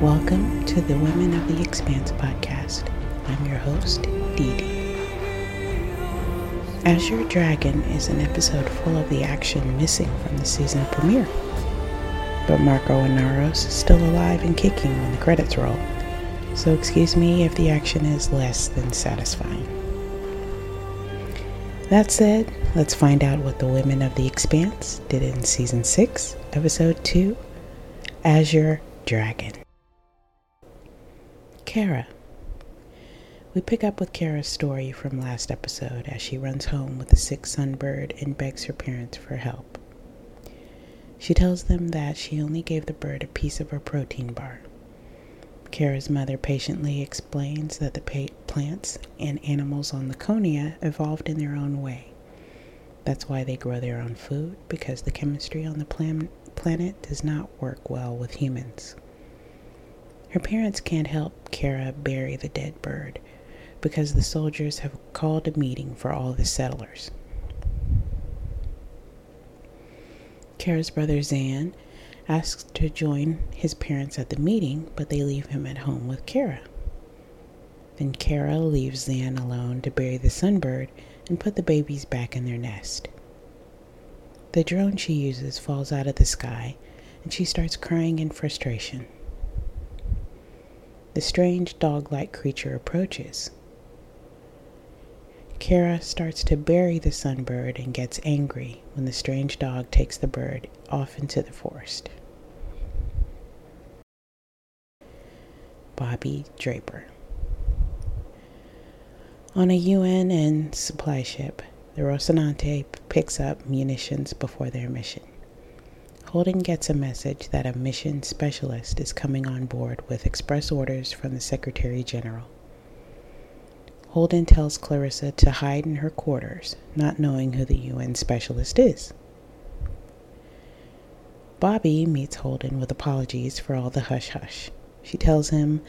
Welcome to the Women of the Expanse podcast. I'm your host, Dee Dee. Azure Dragon is an episode full of the action missing from the season premiere. But Marco Inaros is still alive and kicking when the credits roll, so excuse me if the action is less than satisfying. That said, let's find out what the Women of the Expanse did in Season 6, Episode 2 Azure Dragon. Kara. We pick up with Kara's story from last episode as she runs home with a sick sunbird and begs her parents for help. She tells them that she only gave the bird a piece of her protein bar. Kara's mother patiently explains that the plants and animals on Laconia evolved in their own way. That's why they grow their own food, because the chemistry on the plan- planet does not work well with humans. Her parents can't help Kara bury the dead bird because the soldiers have called a meeting for all the settlers. Kara's brother Zan asks to join his parents at the meeting, but they leave him at home with Kara. Then Kara leaves Zan alone to bury the sunbird and put the babies back in their nest. The drone she uses falls out of the sky, and she starts crying in frustration. The strange dog like creature approaches. Kara starts to bury the sunbird and gets angry when the strange dog takes the bird off into the forest. Bobby Draper. On a UN supply ship, the Rocinante picks up munitions before their mission. Holden gets a message that a mission specialist is coming on board with express orders from the Secretary General. Holden tells Clarissa to hide in her quarters, not knowing who the UN specialist is. Bobby meets Holden with apologies for all the hush hush. She tells him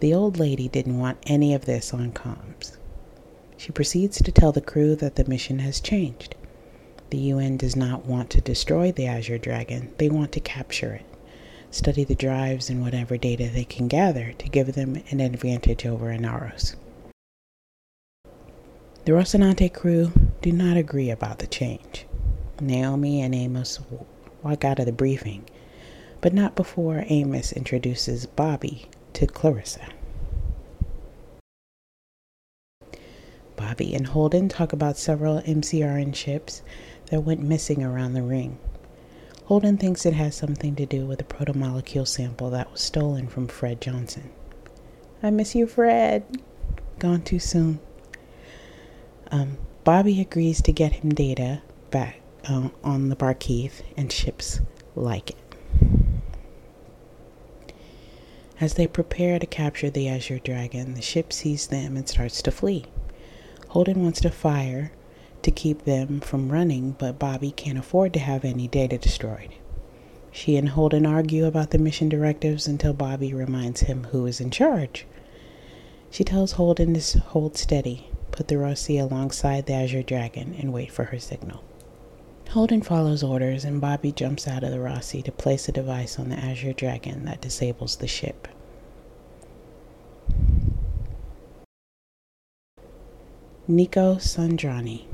the old lady didn't want any of this on comms. She proceeds to tell the crew that the mission has changed. The UN does not want to destroy the Azure Dragon, they want to capture it, study the drives and whatever data they can gather to give them an advantage over Inaros. The Rocinante crew do not agree about the change. Naomi and Amos walk out of the briefing, but not before Amos introduces Bobby to Clarissa. And Holden talk about several MCRN ships that went missing around the ring. Holden thinks it has something to do with the protomolecule sample that was stolen from Fred Johnson. I miss you, Fred. Gone too soon. Um, Bobby agrees to get him data back uh, on the Barkeith and ships like it. As they prepare to capture the Azure Dragon, the ship sees them and starts to flee. Holden wants to fire to keep them from running, but Bobby can't afford to have any data destroyed. She and Holden argue about the mission directives until Bobby reminds him who is in charge. She tells Holden to hold steady, put the Roci alongside the Azure Dragon, and wait for her signal. Holden follows orders, and Bobby jumps out of the Roci to place a device on the Azure Dragon that disables the ship. Nico Sanjrani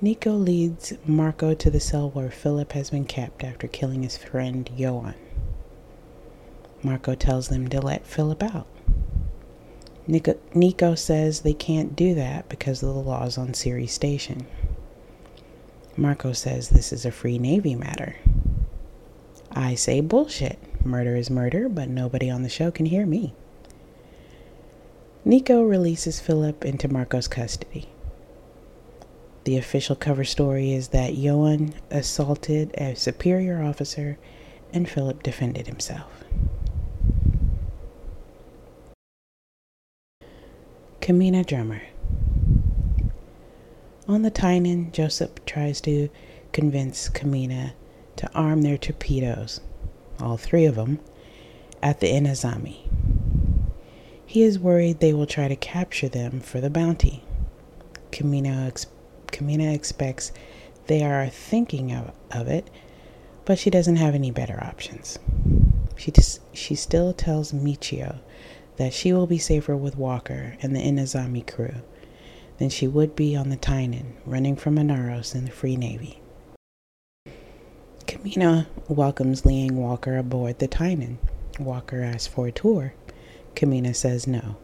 Nico leads Marco to the cell where Philip has been kept after killing his friend Johan. Marco tells them to let Philip out. Nico, Nico says they can't do that because of the laws on Ceres Station. Marco says this is a free Navy matter. I say bullshit. Murder is murder, but nobody on the show can hear me. Nico releases Philip into Marco's custody. The official cover story is that Johan assaulted a superior officer and Philip defended himself. Camina Drummer. On the Tynan, Joseph tries to convince Camina to arm their torpedoes, all three of them, at the Inazami. He is worried they will try to capture them for the bounty. Camina Camina expects they are thinking of, of it, but she doesn't have any better options. she, she still tells Michio that she will be safer with Walker and the Inazami crew than she would be on the Tynan running from Inaros in the Free Navy. Camina welcomes Liang Walker aboard the Tynan. Walker asks for a tour. Camina says no.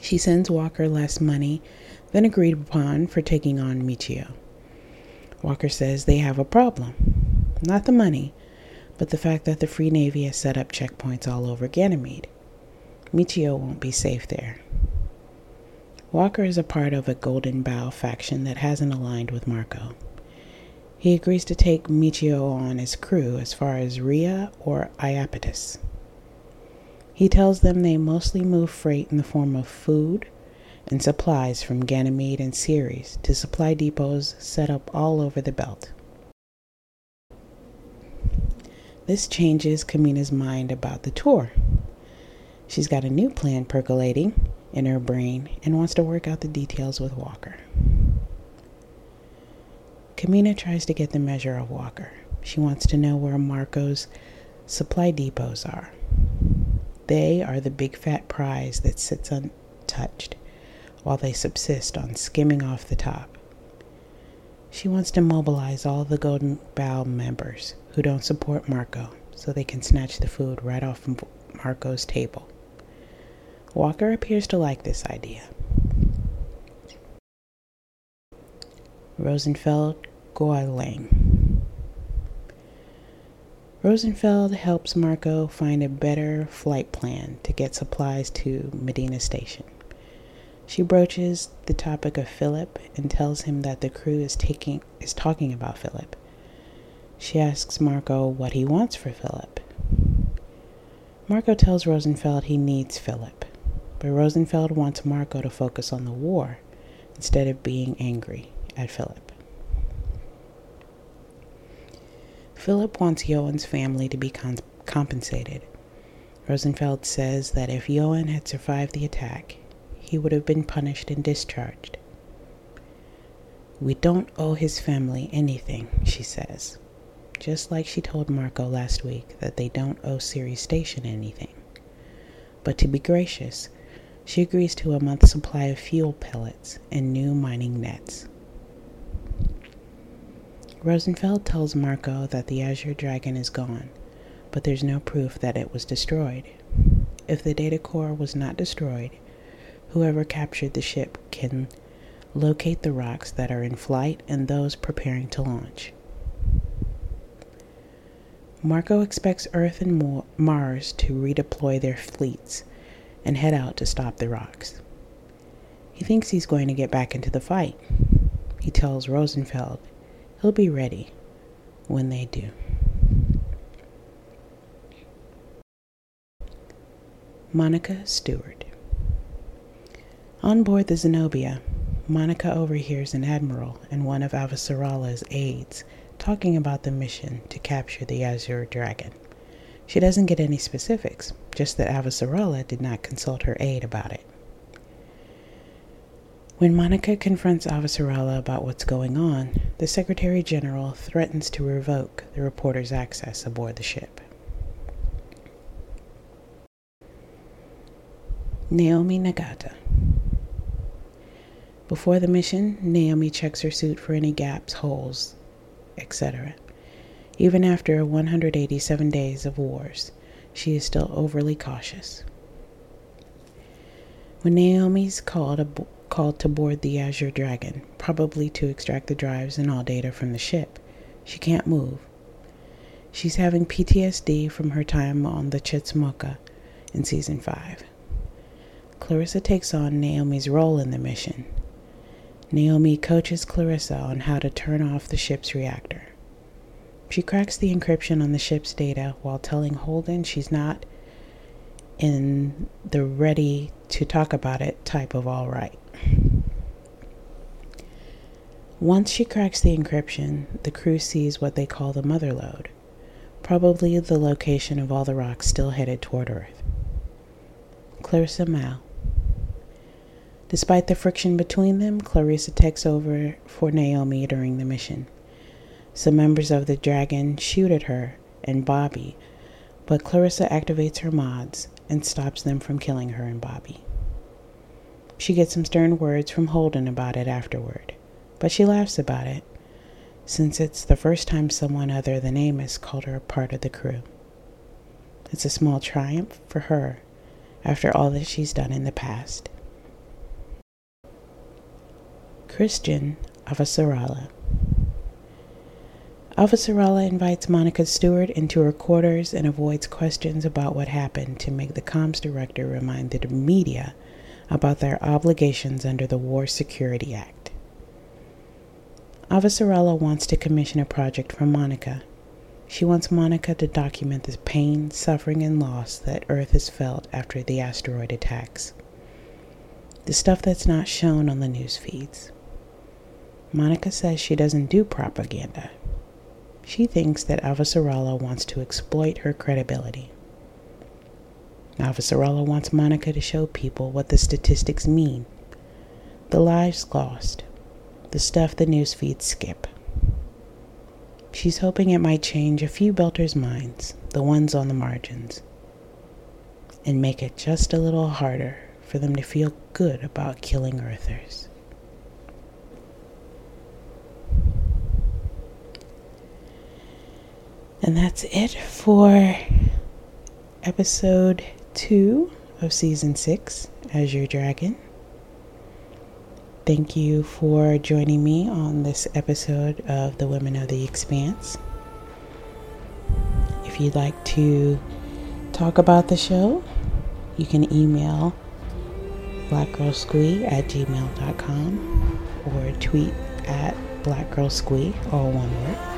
She sends Walker less money than agreed upon for taking on Michio. Walker says they have a problem. Not the money, but the fact that the Free Navy has set up checkpoints all over Ganymede. Michio won't be safe there. Walker is a part of a Golden Bough faction that hasn't aligned with Marco. He agrees to take Michio on as crew as far as Rhea or Iapetus. He tells them they mostly move freight in the form of food and supplies from Ganymede and Ceres to supply depots set up all over the belt. This changes Camina's mind about the tour. She's got a new plan percolating in her brain and wants to work out the details with Walker. Camina tries to get the measure of Walker. She wants to know where Marco's supply depots are. They are the big fat prize that sits untouched while they subsist on skimming off the top. She wants to mobilize all the Golden Bough members who don't support Marco so they can snatch the food right off Marco's table. Walker appears to like this idea. Rosenfeld Guoliang. Rosenfeld helps Marco find a better flight plan to get supplies to Medina Station. She broaches the topic of Philip and tells him that the crew is taking is talking about Philip. She asks Marco what he wants for Philip. Marco tells Rosenfeld he needs Philip. But Rosenfeld wants Marco to focus on the war instead of being angry at Philip. Philip wants Johan's family to be con- compensated. Rosenfeld says that if Johan had survived the attack, he would have been punished and discharged. We don't owe his family anything, she says, just like she told Marco last week that they don't owe Ceres Station anything. But to be gracious, she agrees to a month's supply of fuel pellets and new mining nets. Rosenfeld tells Marco that the Azure Dragon is gone, but there's no proof that it was destroyed. If the data core was not destroyed, whoever captured the ship can locate the rocks that are in flight and those preparing to launch. Marco expects Earth and Mars to redeploy their fleets and head out to stop the rocks. He thinks he's going to get back into the fight. He tells Rosenfeld he'll be ready when they do. Monica Stewart. On board the Zenobia, Monica overhears an admiral and one of Avasarala's aides talking about the mission to capture the Azure Dragon. She doesn't get any specifics, just that Avasarala did not consult her aide about it. When Monica confronts Avasarala about what's going on, the Secretary General threatens to revoke the reporter's access aboard the ship. Naomi Nagata. Before the mission, Naomi checks her suit for any gaps, holes, etc. Even after 187 days of wars, she is still overly cautious. When Naomi's called, ab- called to board the Azure Dragon, probably to extract the drives and all data from the ship, she can't move. She's having PTSD from her time on the Chetzemoka in season 5. Clarissa takes on Naomi's role in the mission. Naomi coaches Clarissa on how to turn off the ship's reactor. She cracks the encryption on the ship's data while telling Holden she's not in the ready to talk about it type of all right. Once she cracks the encryption, the crew sees what they call the mother lode, probably the location of all the rocks still headed toward Earth. Clarissa Mao. Despite the friction between them, Clarissa takes over for Naomi during the mission. Some members of the dragon shoot at her and Bobby But Clarissa activates her mods and stops them from killing her and Bobby. She gets some stern words from Holden about it afterward, but she laughs about it since it's the first time someone other than Amos called her a part of the crew. It's a small triumph for her after all that she's done in the past. Chrisjen Avasarala. Avasarala invites Monica Stewart into her quarters and avoids questions about what happened to make the comms director remind the media about their obligations under the War Security Act. Avasarala wants to commission a project for Monica. She wants Monica to document the pain, suffering, and loss that Earth has felt after the asteroid attacks. The stuff that's not shown on the news feeds. Monica says she doesn't do propaganda. She thinks that Avasarala wants to exploit her credibility. Avasarala wants Monica to show people what the statistics mean the lives lost, the stuff the news feeds skip. She's hoping it might change a few Belters' minds, the ones on the margins, and make it just a little harder for them to feel good about killing Earthers. And that's it for episode two of season six, Azure Dragon. Thank you for joining me on this episode of The Women of the Expanse. If you'd like to talk about the show, you can email blackgirlsquee at gmail.com or tweet at blackgirlsquee, all one word.